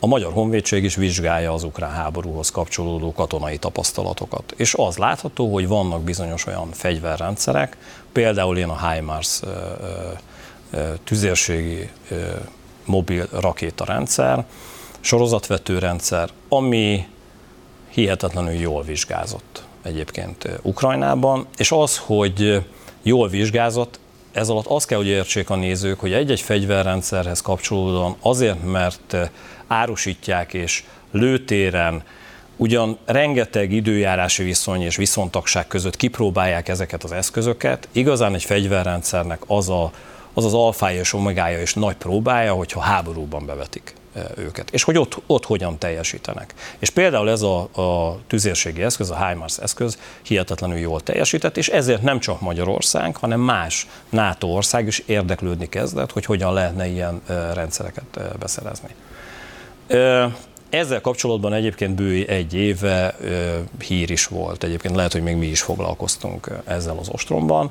[SPEAKER 2] a Magyar Honvédség is vizsgálja az ukrán háborúhoz kapcsolódó katonai tapasztalatokat. És az látható, hogy vannak bizonyos olyan fegyverrendszerek, például én a HIMARS tüzérségi mobil rakétarendszer, sorozatvetőrendszer, ami hihetetlenül jól vizsgázott egyébként Ukrajnában, és az, hogy jól vizsgázott, ez alatt azt kell, hogy értsék a nézők, hogy egy-egy fegyverrendszerhez kapcsolódóan azért, mert árusítják és lőtéren, ugyan rengeteg időjárási viszony és viszontagság között kipróbálják ezeket az eszközöket, igazán egy fegyverrendszernek az a, az, az alfája és omegája és nagy próbája, hogyha háborúban bevetik őket, és hogy ott, ott hogyan teljesítenek. És például ez a, a tüzérségi eszköz, a HIMARS eszköz hihetetlenül jól teljesített, és ezért nem csak Magyarország, hanem más NATO ország is érdeklődni kezdett, hogy hogyan lehetne ilyen rendszereket beszerezni. Ezzel kapcsolatban egyébként bő egy éve hír is volt, egyébként lehet, hogy még mi is foglalkoztunk ezzel az ostromban.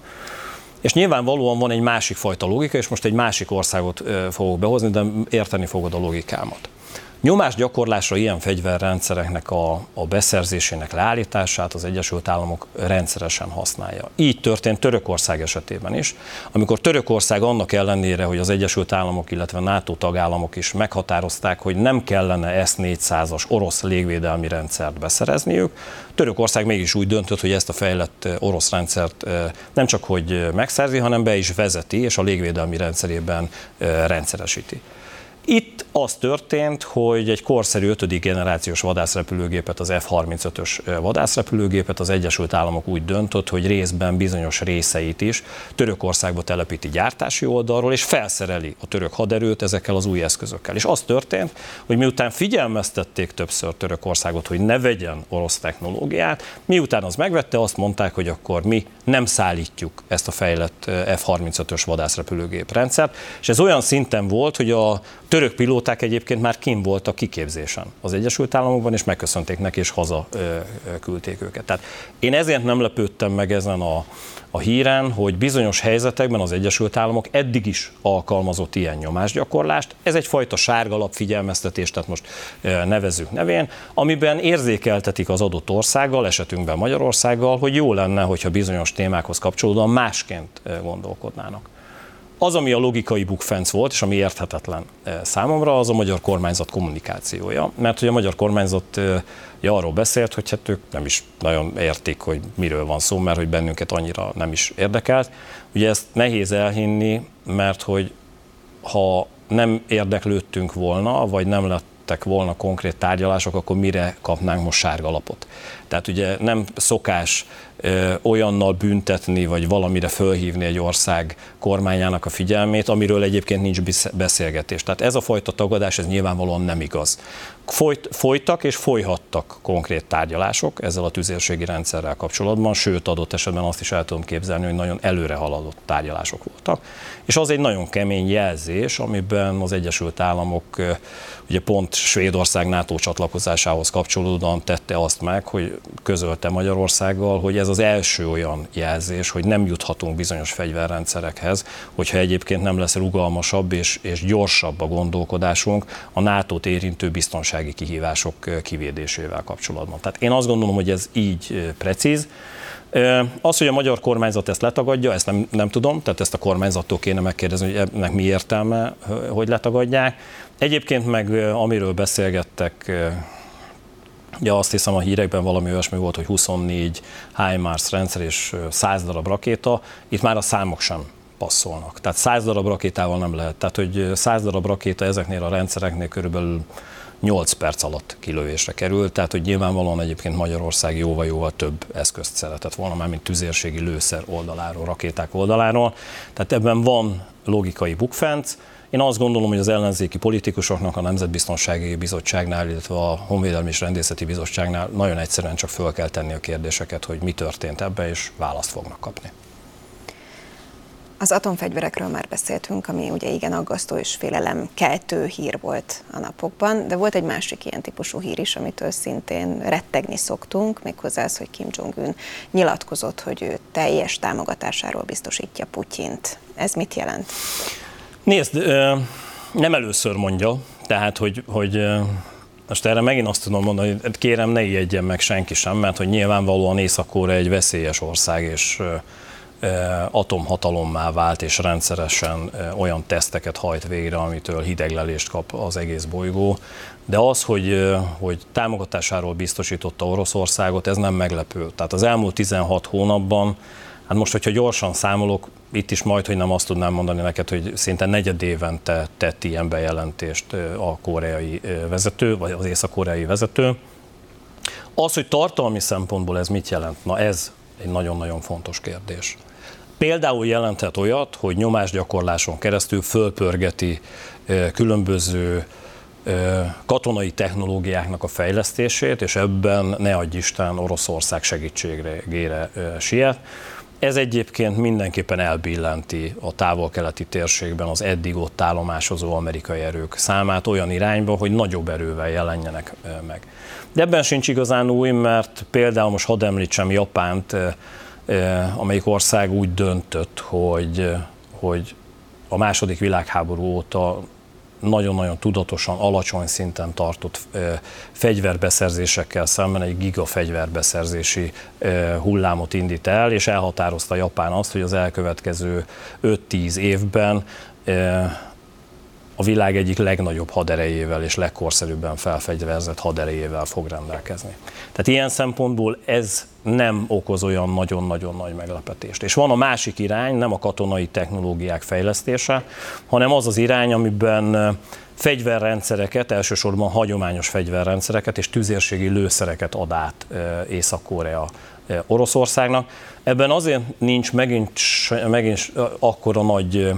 [SPEAKER 2] És nyilvánvalóan van egy másik fajta logika, és most egy másik országot fogok behozni, de érteni fogod a logikámat. Nyomásgyakorlásra ilyen fegyverrendszereknek a, a beszerzésének leállítását az Egyesült Államok rendszeresen használja. Így történt Törökország esetében is, amikor Törökország annak ellenére, hogy az Egyesült Államok, illetve NATO tagállamok is meghatározták, hogy nem kellene S-400-as orosz légvédelmi rendszert beszerezniük, Törökország mégis úgy döntött, hogy ezt a fejlett orosz rendszert nem csak hogy megszerzi, hanem be is vezeti, és a légvédelmi rendszerében rendszeresíti. Itt az történt, hogy egy korszerű 5. generációs vadászrepülőgépet, az F-35-ös vadászrepülőgépet az Egyesült Államok úgy döntött, hogy részben bizonyos részeit is Törökországba telepíti gyártási oldalról, és felszereli a török haderőt ezekkel az új eszközökkel. És az történt, hogy miután figyelmeztették többször Törökországot, hogy ne vegyen orosz technológiát, miután az megvette, azt mondták, hogy akkor mi nem szállítjuk ezt a fejlett F-35-ös vadászrepülőgép rendszert, és ez olyan szinten volt, hogy a török pilóták egyébként már kim voltak kiképzésen az Egyesült Államokban, és megköszönték neki, és haza küldték őket. Tehát én ezért nem lepődtem meg ezen a, a híren, hogy bizonyos helyzetekben az Egyesült Államok eddig is alkalmazott ilyen nyomásgyakorlást. Ez egyfajta sárgalap figyelmeztetés, tehát most nevezzük nevén, amiben érzékeltetik az adott országgal, esetünkben Magyarországgal, hogy jó lenne, hogyha bizonyos témákhoz kapcsolódóan másként gondolkodnának. Az, ami a logikai bukfenc volt, és ami érthetetlen eh, számomra, az a magyar kormányzat kommunikációja. Mert hogy a magyar kormányzat eh, ja, arról beszélt, hogy hát ők nem is nagyon értik, hogy miről van szó, mert hogy bennünket annyira nem is érdekelt. Ugye ezt nehéz elhinni, mert hogy ha nem érdeklődtünk volna, vagy nem lettek volna konkrét tárgyalások, akkor mire kapnánk most sárga lapot. Tehát ugye nem szokás olyannal büntetni, vagy valamire fölhívni egy ország kormányának a figyelmét, amiről egyébként nincs beszélgetés. Tehát ez a fajta tagadás, ez nyilvánvalóan nem igaz. Folyt, folytak és folyhattak konkrét tárgyalások ezzel a tüzérségi rendszerrel kapcsolatban, sőt adott esetben azt is el tudom képzelni, hogy nagyon előre haladott tárgyalások voltak. És az egy nagyon kemény jelzés, amiben az Egyesült Államok ugye pont Svédország NATO csatlakozásához kapcsolódóan tette azt meg, hogy közölte Magyarországgal, hogy ez az első olyan jelzés, hogy nem juthatunk bizonyos fegyverrendszerekhez, hogyha egyébként nem lesz rugalmasabb és, és gyorsabb a gondolkodásunk a NATO-t érintő biztonsági kihívások kivédésével kapcsolatban. Tehát én azt gondolom, hogy ez így precíz. Az, hogy a magyar kormányzat ezt letagadja, ezt nem, nem tudom, tehát ezt a kormányzattól kéne megkérdezni, hogy ennek mi értelme, hogy letagadják. Egyébként meg amiről beszélgettek Ugye azt hiszem a hírekben valami olyasmi volt, hogy 24 HIMARS rendszer és 100 darab rakéta, itt már a számok sem passzolnak. Tehát 100 darab rakétával nem lehet. Tehát, hogy 100 darab rakéta ezeknél a rendszereknél körülbelül 8 perc alatt kilövésre került, tehát hogy nyilvánvalóan egyébként Magyarország jóval-jóval több eszközt szeretett volna, már mint tüzérségi lőszer oldaláról, rakéták oldaláról. Tehát ebben van logikai bukfenc, én azt gondolom, hogy az ellenzéki politikusoknak a Nemzetbiztonsági Bizottságnál, illetve a Honvédelmi és Rendészeti Bizottságnál nagyon egyszerűen csak föl kell tenni a kérdéseket, hogy mi történt ebbe, és választ fognak kapni.
[SPEAKER 1] Az atomfegyverekről már beszéltünk, ami ugye igen aggasztó és félelem keltő hír volt a napokban, de volt egy másik ilyen típusú hír is, amitől szintén rettegni szoktunk, méghozzá az, hogy Kim Jong-un nyilatkozott, hogy ő teljes támogatásáról biztosítja Putyint. Ez mit jelent?
[SPEAKER 2] Nézd, nem először mondja, tehát, hogy, hogy most erre megint azt tudom mondani, hogy hát kérem, ne ijedjen meg senki sem, mert hogy nyilvánvalóan észak egy veszélyes ország, és atomhatalommá vált, és rendszeresen olyan teszteket hajt végre, amitől hideglelést kap az egész bolygó. De az, hogy, hogy támogatásáról biztosította Oroszországot, ez nem meglepő. Tehát az elmúlt 16 hónapban Hát most, hogyha gyorsan számolok, itt is majd, hogy nem azt tudnám mondani neked, hogy szinte negyed évente tett ilyen bejelentést a koreai vezető, vagy az észak-koreai vezető. Az, hogy tartalmi szempontból ez mit jelent, na ez egy nagyon-nagyon fontos kérdés. Például jelenthet olyat, hogy nyomásgyakorláson keresztül fölpörgeti különböző katonai technológiáknak a fejlesztését, és ebben ne adj Isten Oroszország segítségére siet. Ez egyébként mindenképpen elbillenti a távol-keleti térségben az eddig ott állomásozó amerikai erők számát olyan irányba, hogy nagyobb erővel jelenjenek meg. De ebben sincs igazán új, mert például most hadd említsem Japánt, amelyik ország úgy döntött, hogy, hogy a második világháború óta nagyon-nagyon tudatosan alacsony szinten tartott fegyverbeszerzésekkel szemben egy gigafegyverbeszerzési hullámot indít el, és elhatározta Japán azt, hogy az elkövetkező 5-10 évben a világ egyik legnagyobb haderejével és legkorszerűbben felfegyverzett haderejével fog rendelkezni. Tehát ilyen szempontból ez nem okoz olyan nagyon-nagyon nagy meglepetést. És van a másik irány, nem a katonai technológiák fejlesztése, hanem az az irány, amiben fegyverrendszereket, elsősorban hagyományos fegyverrendszereket és tüzérségi lőszereket ad át Észak-Korea Oroszországnak. Ebben azért nincs megint, megint akkora nagy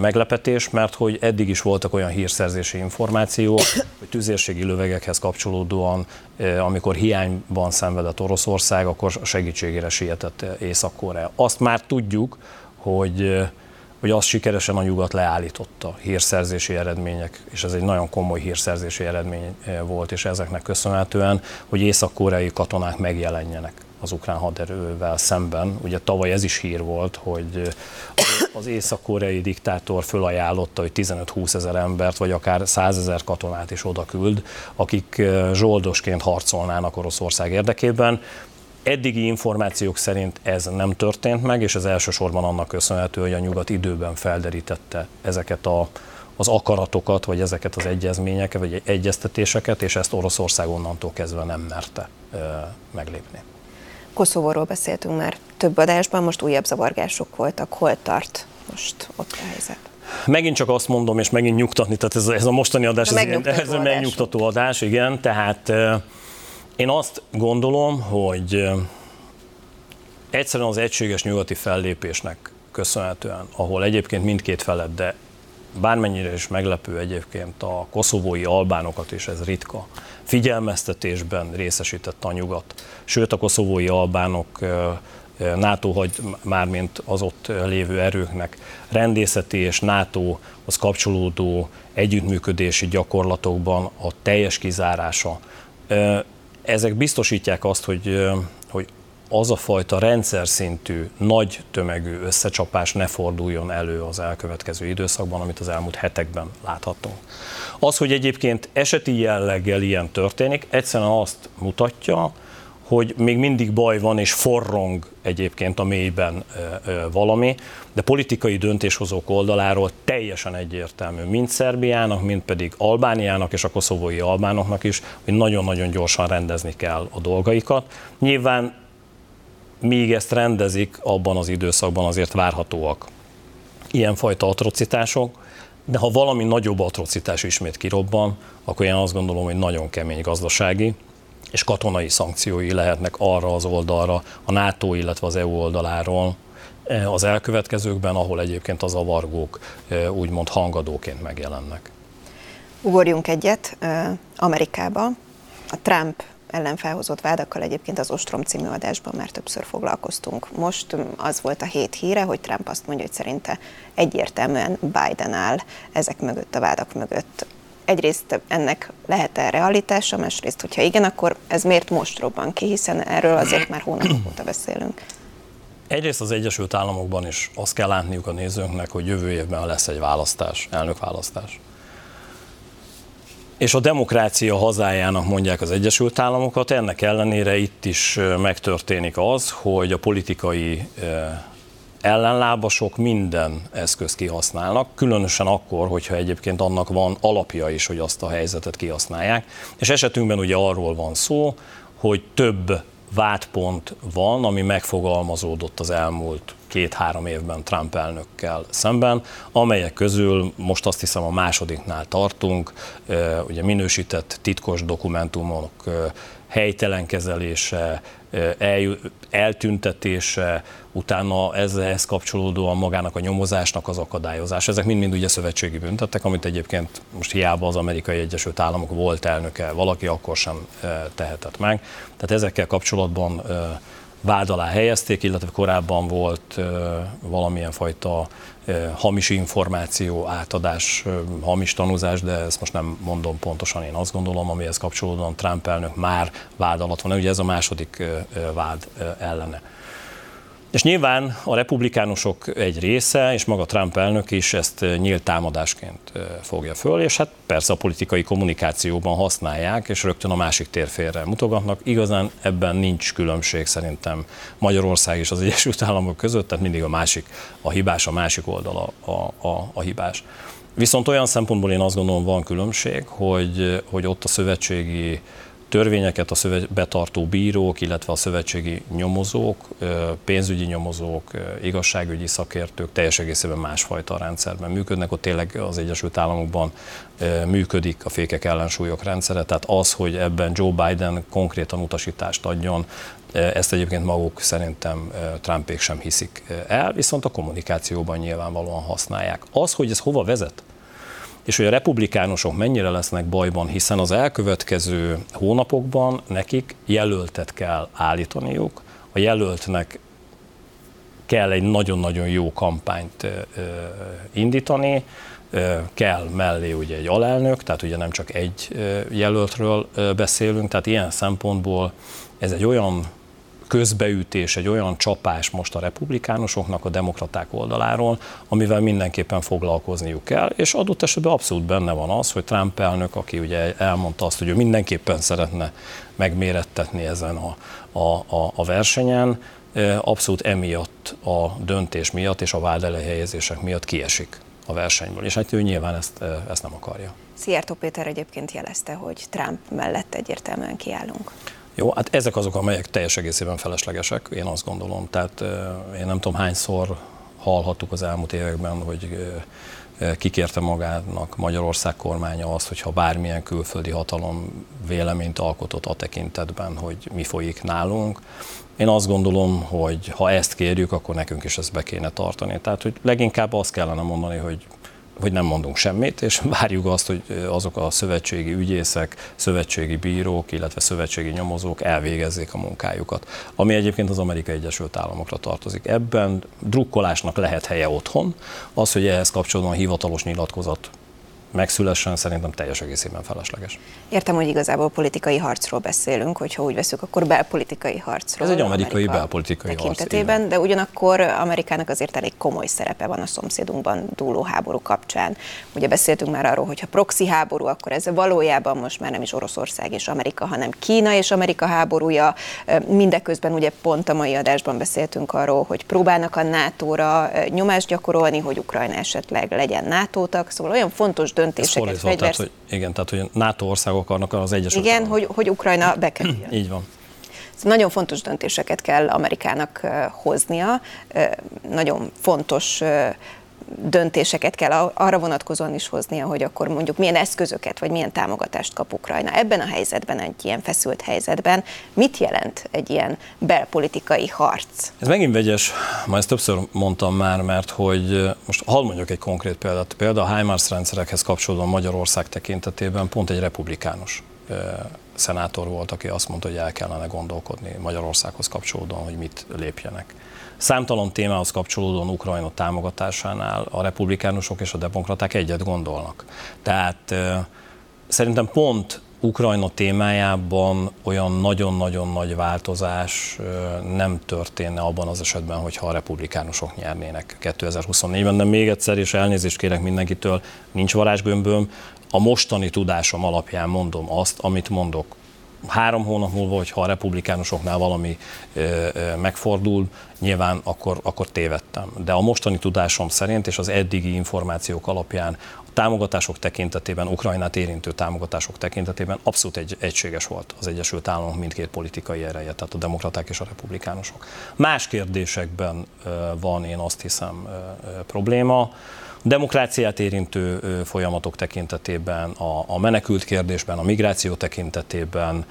[SPEAKER 2] meglepetés, mert hogy eddig is voltak olyan hírszerzési információk, hogy tüzérségi lövegekhez kapcsolódóan, amikor hiányban szenvedett Oroszország, akkor segítségére sietett Észak-Korea. Azt már tudjuk, hogy hogy azt sikeresen a nyugat leállította hírszerzési eredmények, és ez egy nagyon komoly hírszerzési eredmény volt, és ezeknek köszönhetően, hogy észak-koreai katonák megjelenjenek az ukrán haderővel szemben. Ugye tavaly ez is hír volt, hogy az észak-koreai diktátor fölajánlotta, hogy 15-20 ezer embert, vagy akár 100 ezer katonát is oda küld, akik zsoldosként harcolnának Oroszország érdekében. Eddigi információk szerint ez nem történt meg, és ez elsősorban annak köszönhető, hogy a nyugat időben felderítette ezeket a, az akaratokat, vagy ezeket az egyezményeket, vagy egyeztetéseket, és ezt Oroszország onnantól kezdve nem merte meglépni.
[SPEAKER 1] Koszovóról beszéltünk már több adásban, most újabb zavargások voltak. Hol tart most ott a helyzet?
[SPEAKER 2] Megint csak azt mondom, és megint nyugtatni, tehát ez, ez a mostani adás, ez, ez a megnyugtató adás, igen, tehát én azt gondolom, hogy egyszerűen az egységes nyugati fellépésnek köszönhetően, ahol egyébként mindkét felett, de bármennyire is meglepő egyébként a koszovói albánokat, és ez ritka, figyelmeztetésben részesítette a nyugat. Sőt, a koszovói albánok NATO hagy mármint az ott lévő erőknek rendészeti és NATO az kapcsolódó együttműködési gyakorlatokban a teljes kizárása. Ezek biztosítják azt, hogy, hogy az a fajta rendszer szintű, nagy tömegű összecsapás ne forduljon elő az elkövetkező időszakban, amit az elmúlt hetekben láthatunk. Az, hogy egyébként eseti jelleggel ilyen történik, egyszerűen azt mutatja, hogy még mindig baj van és forrong egyébként a mélyben valami, de politikai döntéshozók oldaláról teljesen egyértelmű, mind Szerbiának, mind pedig Albániának és a koszovói albánoknak is, hogy nagyon-nagyon gyorsan rendezni kell a dolgaikat. Nyilván míg ezt rendezik, abban az időszakban azért várhatóak ilyenfajta atrocitások, de ha valami nagyobb atrocitás ismét kirobban, akkor én azt gondolom, hogy nagyon kemény gazdasági és katonai szankciói lehetnek arra az oldalra, a NATO, illetve az EU oldaláról eh, az elkövetkezőkben, ahol egyébként az avargók eh, úgymond hangadóként megjelennek.
[SPEAKER 1] Ugorjunk egyet eh, Amerikába. A Trump ellen felhozott vádakkal egyébként az Ostrom című adásban már többször foglalkoztunk. Most az volt a hét híre, hogy Trump azt mondja, hogy szerinte egyértelműen Biden áll ezek mögött, a vádak mögött. Egyrészt ennek lehet-e realitása, másrészt, hogyha igen, akkor ez miért most robban ki, hiszen erről azért már hónapok óta beszélünk.
[SPEAKER 2] Egyrészt az Egyesült Államokban is azt kell látniuk a nézőnknek, hogy jövő évben lesz egy választás, elnökválasztás és a demokrácia hazájának mondják az Egyesült Államokat, ennek ellenére itt is megtörténik az, hogy a politikai ellenlábasok minden eszköz kihasználnak, különösen akkor, hogyha egyébként annak van alapja is, hogy azt a helyzetet kihasználják. És esetünkben ugye arról van szó, hogy több vádpont van, ami megfogalmazódott az elmúlt két-három évben Trump elnökkel szemben, amelyek közül most azt hiszem a másodiknál tartunk, ugye minősített titkos dokumentumok helytelen kezelése, eltüntetése, utána ezhez kapcsolódóan magának a nyomozásnak az akadályozása. Ezek mind-mind ugye szövetségi büntettek, amit egyébként most hiába az amerikai Egyesült Államok volt elnöke, valaki akkor sem tehetett meg. Tehát ezekkel kapcsolatban vád alá helyezték, illetve korábban volt valamilyen fajta hamis információ, átadás, hamis tanúzás, de ezt most nem mondom pontosan, én azt gondolom, amihez kapcsolódóan Trump elnök már vád alatt van, ugye ez a második vád ellene. És nyilván a republikánusok egy része, és maga Trump elnök is ezt nyílt támadásként fogja föl, és hát persze a politikai kommunikációban használják, és rögtön a másik térfélre mutogatnak. Igazán ebben nincs különbség szerintem Magyarország és az Egyesült Államok között, tehát mindig a másik a hibás, a másik oldala a, a, a hibás. Viszont olyan szempontból én azt gondolom van különbség, hogy, hogy ott a szövetségi törvényeket a szövet, betartó bírók, illetve a szövetségi nyomozók, pénzügyi nyomozók, igazságügyi szakértők teljes egészében másfajta rendszerben működnek. Ott tényleg az Egyesült Államokban működik a fékek ellensúlyok rendszere, tehát az, hogy ebben Joe Biden konkrétan utasítást adjon, ezt egyébként maguk szerintem Trumpék sem hiszik el, viszont a kommunikációban nyilvánvalóan használják. Az, hogy ez hova vezet, és hogy a republikánusok mennyire lesznek bajban, hiszen az elkövetkező hónapokban nekik jelöltet kell állítaniuk, a jelöltnek kell egy nagyon-nagyon jó kampányt indítani, kell mellé ugye egy alelnök, tehát ugye nem csak egy jelöltről beszélünk, tehát ilyen szempontból ez egy olyan közbeütés, egy olyan csapás most a republikánusoknak a demokraták oldaláról, amivel mindenképpen foglalkozniuk kell, és adott esetben abszolút benne van az, hogy Trump elnök, aki ugye elmondta azt, hogy ő mindenképpen szeretne megmérettetni ezen a, a, a, a versenyen, abszolút emiatt a döntés miatt és a vád elejhelyezések miatt kiesik a versenyből, és hát ő nyilván ezt, ezt nem akarja.
[SPEAKER 1] Szijjártó Péter egyébként jelezte, hogy Trump mellett egyértelműen kiállunk.
[SPEAKER 2] Jó, hát ezek azok, amelyek teljes egészében feleslegesek, én azt gondolom. Tehát én nem tudom hányszor hallhattuk az elmúlt években, hogy kikérte magának Magyarország kormánya azt, hogyha bármilyen külföldi hatalom véleményt alkotott a tekintetben, hogy mi folyik nálunk. Én azt gondolom, hogy ha ezt kérjük, akkor nekünk is ezt be kéne tartani. Tehát, hogy leginkább azt kellene mondani, hogy hogy nem mondunk semmit, és várjuk azt, hogy azok a szövetségi ügyészek, szövetségi bírók, illetve szövetségi nyomozók elvégezzék a munkájukat, ami egyébként az Amerikai Egyesült Államokra tartozik. Ebben drukkolásnak lehet helye otthon, az, hogy ehhez kapcsolatban hivatalos nyilatkozat megszülessen, szerintem teljes egészében felesleges.
[SPEAKER 1] Értem, hogy igazából politikai harcról beszélünk, hogyha úgy veszük, akkor belpolitikai harcról.
[SPEAKER 2] Ez egy amerikai Amerika belpolitikai
[SPEAKER 1] tekintetében, harc. de ugyanakkor Amerikának azért elég komoly szerepe van a szomszédunkban dúló háború kapcsán. Ugye beszéltünk már arról, hogy ha proxy háború, akkor ez valójában most már nem is Oroszország és Amerika, hanem Kína és Amerika háborúja. Mindeközben ugye pont a mai adásban beszéltünk arról, hogy próbálnak a NATO-ra nyomást gyakorolni, hogy Ukrajna esetleg legyen NATO-tag, szóval olyan fontos döntéseket. Ez fegyversz...
[SPEAKER 2] tehát, hogy, igen, tehát hogy NATO országok akarnak az Egyesült
[SPEAKER 1] Igen, hogy, hogy Ukrajna bekerüljön.
[SPEAKER 2] Így van.
[SPEAKER 1] Szóval nagyon fontos döntéseket kell Amerikának hoznia, nagyon fontos döntéseket kell arra vonatkozóan is hoznia, hogy akkor mondjuk milyen eszközöket vagy milyen támogatást kap Ukrajna. Ebben a helyzetben, egy ilyen feszült helyzetben mit jelent egy ilyen belpolitikai harc?
[SPEAKER 2] Ez megint vegyes, ma ezt többször mondtam már, mert hogy most hadd mondjuk egy konkrét példát. Például a HIMARS rendszerekhez kapcsolódóan Magyarország tekintetében pont egy republikánus szenátor volt, aki azt mondta, hogy el kellene gondolkodni Magyarországhoz kapcsolódóan, hogy mit lépjenek. Számtalan témához kapcsolódóan Ukrajna támogatásánál a republikánusok és a demokraták egyet gondolnak. Tehát szerintem pont Ukrajna témájában olyan nagyon-nagyon nagy változás nem történne abban az esetben, hogyha a republikánusok nyernének 2024-ben. De még egyszer, és elnézést kérek mindenkitől, nincs varázsgömböm, a mostani tudásom alapján mondom azt, amit mondok három hónap múlva, hogyha a republikánusoknál valami ö, ö, megfordul, nyilván akkor, akkor tévedtem. De a mostani tudásom szerint és az eddigi információk alapján támogatások tekintetében, Ukrajnát érintő támogatások tekintetében abszolút egy, egységes volt az Egyesült Államok mindkét politikai ereje, tehát a demokraták és a republikánusok. Más kérdésekben van, én azt hiszem, probléma demokráciát érintő folyamatok tekintetében, a menekült kérdésben, a migráció tekintetében,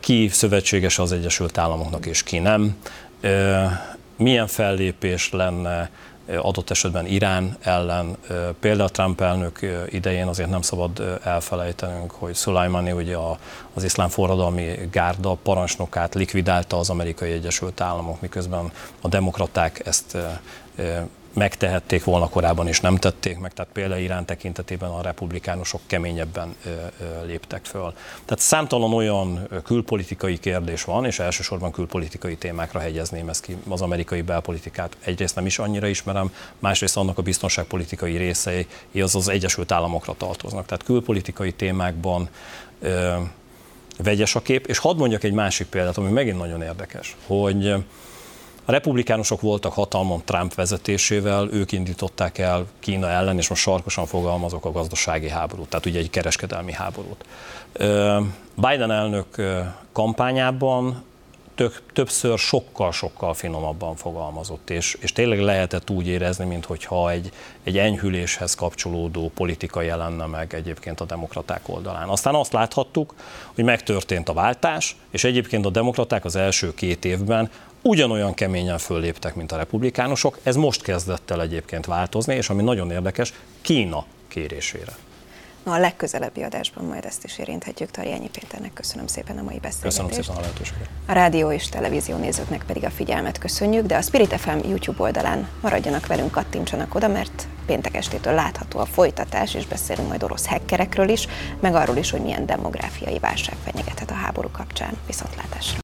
[SPEAKER 2] ki szövetséges az Egyesült Államoknak és ki nem, milyen fellépés lenne adott esetben Irán ellen. Például Trump elnök idején azért nem szabad elfelejtenünk, hogy Szulajmani ugye az iszlám forradalmi gárda parancsnokát likvidálta az amerikai Egyesült Államok, miközben a demokraták ezt megtehették volna korábban, és nem tették meg, tehát például Irán tekintetében a republikánusok keményebben léptek föl. Tehát számtalan olyan külpolitikai kérdés van, és elsősorban külpolitikai témákra hegyezném ezt ki, az amerikai belpolitikát. Egyrészt nem is annyira ismerem, másrészt annak a biztonságpolitikai részei, az az Egyesült Államokra tartoznak. Tehát külpolitikai témákban vegyes a kép, és hadd mondjak egy másik példát, ami megint nagyon érdekes, hogy A republikánusok voltak hatalmon Trump vezetésével, ők indították el Kína ellen, és most sarkosan fogalmazok a gazdasági háborút, tehát ugye egy kereskedelmi háborút. Biden elnök kampányában tök, többször sokkal-sokkal finomabban fogalmazott, és, és tényleg lehetett úgy érezni, mintha egy, egy enyhüléshez kapcsolódó politika jelenne meg egyébként a demokraták oldalán. Aztán azt láthattuk, hogy megtörtént a váltás, és egyébként a demokraták az első két évben ugyanolyan keményen fölléptek, mint a republikánusok. Ez most kezdett el egyébként változni, és ami nagyon érdekes, Kína kérésére.
[SPEAKER 1] Na, a legközelebbi adásban majd ezt is érinthetjük. Tarjányi Péternek köszönöm szépen a mai beszélgetést.
[SPEAKER 2] Köszönöm szépen a lehetőséget.
[SPEAKER 1] A rádió és televízió nézőknek pedig a figyelmet köszönjük, de a Spirit FM YouTube oldalán maradjanak velünk, kattintsanak oda, mert péntek estétől látható a folytatás, és beszélünk majd orosz hackerekről is, meg arról is, hogy milyen demográfiai válság fenyegethet a háború kapcsán. Viszontlátásra!